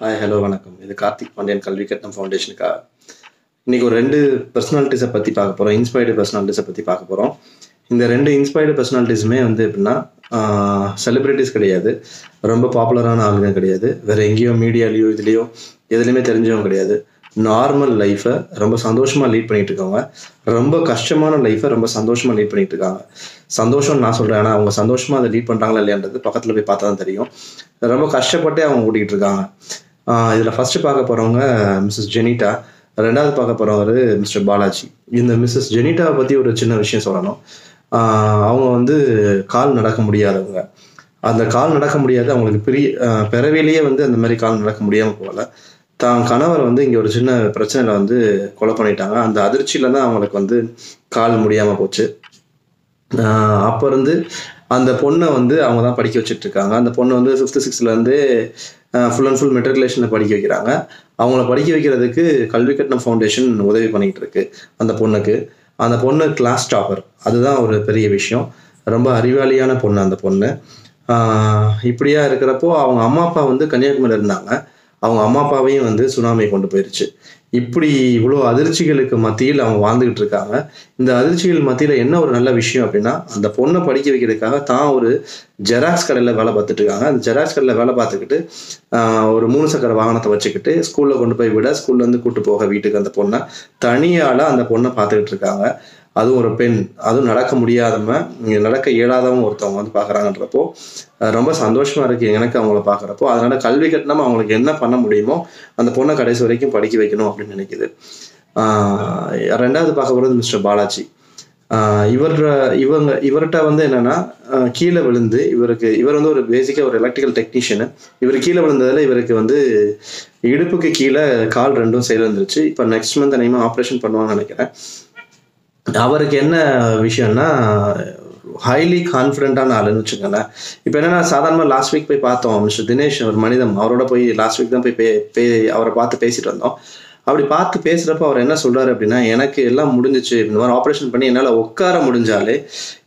Hi hello வணக்கம். இது கார்த்திக் பாண்டியன் கல்வி கட்டணம் ஃபவுண்டேஷனுக்காக இன்னைக்கு ஒரு ரெண்டு பர்சனாலிட்டிஸை பற்றி பார்க்க போகிறோம் இன்ஸ்பைர்டு பர்சனாலிட்டிஸை பற்றி பார்க்க போகிறோம் இந்த ரெண்டு இன்ஸ்பைர்டு பர்சனாலிட்டிஸுமே வந்து எப்படின்னா செலிப்ரிட்டிஸ் கிடையாது. ரொம்ப பாப்புலரான ஆளுங்க கிடையாது. வேற எங்கேயோ மீடியாலேயோ இதுலேயோ எதுலேயுமே தெரிஞ்சவங்க கிடையாது. நார்மல் லைஃப்பை ரொம்ப சந்தோஷமாக லீட் பண்ணிட்டு இருக்காங்க ரொம்ப கஷ்டமான லைஃப்பை ரொம்ப சந்தோஷமாக லீட் பண்ணிட்டு இருக்காங்க. சந்தோஷம் நான் சொல்கிறேன் ஆனால் அவங்க சந்தோஷமாக அதை லீட் பண்ணுறாங்களா இல்லையான்றது பக்கத்தில் போய் பார்த்தா தான் தெரியும். ரொம்ப கஷ்டப்பட்டே அவங்க ஓட்டிகிட்டு இருக்காங்க. இதில் ஃபஸ்ட்டு பார்க்க போகிறவங்க மிஸ்ஸஸ் ஜெனிட்டா. ரெண்டாவது பார்க்க போகிறவர் மிஸ்டர் பாலாஜி. இந்த மிஸ்ஸஸ் ஜெனிட்டாவை பற்றி ஒரு சின்ன விஷயம் சொல்லணும். அவங்க வந்து கால் நடக்க முடியாதவங்க. அந்த கால் நடக்க முடியாது அவங்களுக்கு பெரிய பிறவிலேயே வந்து அந்த மாதிரி கால் நடக்க முடியாமல் போகல. தான் கணவர் வந்து இங்கே ஒரு சின்ன பிரச்சனையில் வந்து கொலை பண்ணிட்டாங்க. அந்த அதிர்ச்சியில் தான் அவங்களுக்கு வந்து கால் முடியாமல் போச்சு. அப்போ இருந்து அந்த பொண்ணை வந்து அவங்க தான் படிக்க வச்சுட்டு இருக்காங்க அந்த பொண்ணை வந்து ஃபிஃப்த்து சிக்ஸ்த்லேருந்து ஃபுல் அண்ட் ஃபுல் மெட்ரிகுலேஷனில் படிக்க வைக்கிறாங்க. அவங்கள படிக்க வைக்கிறதுக்கு கல்வி கட்டணம் ஃபவுண்டேஷன் உதவி பண்ணிட்டு இருக்கு அந்த பொண்ணுக்கு. அந்த பொண்ணு கிளாஸ் டாப்பர் அதுதான் ஒரு பெரிய விஷயம். ரொம்ப அறிவாளியான பொண்ணு அந்த பொண்ணு. இப்படியா இருக்கிறப்போ அவங்க அம்மா அப்பா வந்து கன்னியாகுமரியில் இருந்தாங்க. அவங்க அம்மா அப்பாவையும் வந்து சுனாமி கொண்டு போயிருச்சு. இப்படி இவ்வளோ அதிர்ச்சிகளுக்கு மத்தியில் அவங்க வாழ்ந்துகிட்டு இருக்காங்க. இந்த அதிர்ச்சிகள் மத்தியில் என்ன ஒரு நல்ல விஷயம் அப்படின்னா அந்த பொண்ணை படிக்க வைக்கிறதுக்காக தான் ஒரு ஜெராக்ஸ் கடையில் வேலை பார்த்துட்டு இருக்காங்க. அந்த ஜெராக்ஸ் கடையில் வேலை பார்த்துக்கிட்டு ஒரு மூணு சக்கர வாகனத்தை வச்சுக்கிட்டு ஸ்கூலில் கொண்டு போய் விட ஸ்கூல்லேருந்து கூட்டு போக வீட்டுக்கு அந்த பொண்ணை. தனியால் அந்த பொண்ணை பார்த்துக்கிட்டு இருக்காங்க. அதுவும் ஒரு பெண் அதுவும் நடக்க முடியாதவங்க இங்கே நடக்க இயலாதவங்க ஒருத்தவங்க வந்து பார்க்குறாங்கன்றப்போ ரொம்ப சந்தோஷமாக இருக்குது எனக்கு அவங்கள பார்க்குறப்போ அதனால் கல்வி கட்டணம் அவங்களுக்கு என்ன பண்ண முடியுமோ அந்த பொண்ணை கடைசி வரைக்கும் படிக்க வைக்கணும் அப்படின்னு நினைக்குது. ரெண்டாவது பார்க்க போகிறது மிஸ்டர் பாலாஜி. இவர் இவங்க இவர்கிட்ட வந்து என்னன்னா கீழே விழுந்து இவருக்கு இவர் வந்து ஒரு பேசிக்காக ஒரு எலக்ட்ரிக்கல் டெக்னீஷியனு இவர் கீழே விழுந்ததில் இவருக்கு வந்து இடுப்புக்கு கீழே கால் ரெண்டும் செயலிழந்துருச்சு. இப்போ நெக்ஸ்ட் மந்த் அநேகமாக ஆப்ரேஷன் பண்ணுவாங்கன்னு நினைக்கிறேன். அவருக்கு என்ன விஷயம்னா ஹைலி கான்ஃபிடென்ட்டான ஆளுன்னு வச்சுக்கோங்களேன். இப்போ என்னன்னா சாதாரணமாக லாஸ்ட் வீக் போய் பார்த்தோம் மிஸ்டர் தினேஷ் ஒரு மனிதம். அவரோட போய் லாஸ்ட் வீக் தான் போய் பே அவரை பார்த்து பேசிட்டு வந்தோம். அப்படி பார்த்து பேசுகிறப்ப அவர் என்ன சொல்றாரு அப்படின்னா எனக்கு எல்லாம் முடிஞ்சிச்சு. இந்த மாதிரி ஆப்ரேஷன் பண்ணி என்னால் உட்கார முடிஞ்சாலே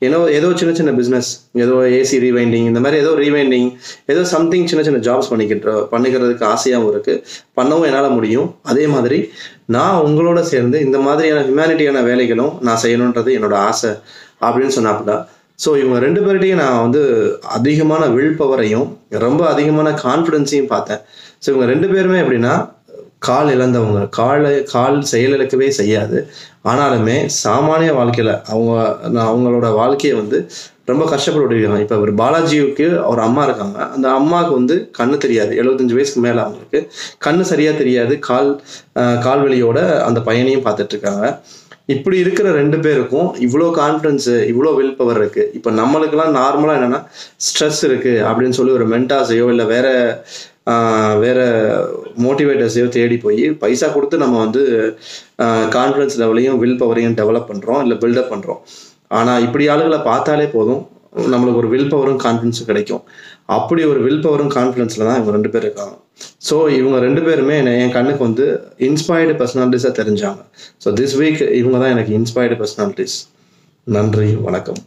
ஏதோ ஏதோ சின்ன சின்ன பிஸ்னஸ் ஏதோ ஏசி ரீவைண்டிங் இந்த மாதிரி ஏதோ ரீவைண்டிங் ஏதோ சம்திங் சின்ன சின்ன ஜாப்ஸ் பண்ணிக்கிட்டு பண்ணிக்கிறதுக்கு ஆசையாகவும் இருக்கு. பண்ணவும் என்னால் முடியும். அதே மாதிரி நான் உங்களோட சேர்ந்து இந்த மாதிரியான ஹியூமனிட்டியான வேலைகளும் நான் செய்யணுன்றது என்னோட ஆசை அப்படின்னு சொன்னாப்புல. ஸோ இவங்க ரெண்டு பேர்கிட்டையும் நான் வந்து அதிகமான வில் பவரையும் ரொம்ப அதிகமான கான்ஃபிடென்ஸையும் பார்த்தேன். ஸோ இவங்க ரெண்டு பேருமே எப்படின்னா கால் இழந்தவங்க காலை கால் செயலிழக்கவே செய்யாது. ஆனாலுமே சாமானிய வாழ்க்கையில் அவங்க அவங்களோட வாழ்க்கையை வந்து ரொம்ப கஷ்டப்பட்டு இப்போ ஒரு பாலாஜிக்கு ஒரு அம்மா இருக்காங்க. அந்த அம்மாவுக்கு வந்து கண்ணு தெரியாது. எழுபத்தஞ்சு வயசுக்கு மேலே அவங்களுக்கு. கண்ணு சரியாக தெரியாது. கால் கால்வெளியோட அந்த பையனையும் பார்த்துட்டு இருக்காங்க. இப்படி இருக்கிற ரெண்டு பேருக்கும் இவ்வளோ கான்ஃபிடன்ஸு இவ்வளோ வில் பவர் இருக்கு. இப்போ நம்மளுக்கெல்லாம் நார்மலாக என்னன்னா ஸ்ட்ரெஸ் இருக்கு அப்படின்னு சொல்லி ஒரு மென்டாஸையோ இல்லை வேற வேற மோட்டிவேட்டர்ஸையோ தேடி போய் பைசா கொடுத்து நம்ம வந்து கான்ஃபிடன்ஸ் லெவலையும் வில் பவரையும் டெவலப் பண்ணுறோம் இல்லை பில்டப் பண்ணுறோம் ஆனால் இப்படி ஆளுகளை பார்த்தாலே போதும். நம்மளுக்கு ஒரு வில் பவரும் கான்ஃபிடன்ஸும் கிடைக்கும். அப்படி ஒரு வில் பவரும் கான்ஃபிடன்ஸில் தான் இவங்க ரெண்டு பேர் இருக்காங்க. ஸோ இவங்க ரெண்டு பேருமே என்னை என் கண்ணுக்கு வந்து இன்ஸ்பயர்டு பர்சனாலிட்டிஸாக தெரிஞ்சாங்க. ஸோ திஸ் வீக் இவங்க தான் எனக்கு இன்ஸ்பயர்டு பர்சனாலிட்டிஸ் நன்றி வணக்கம்.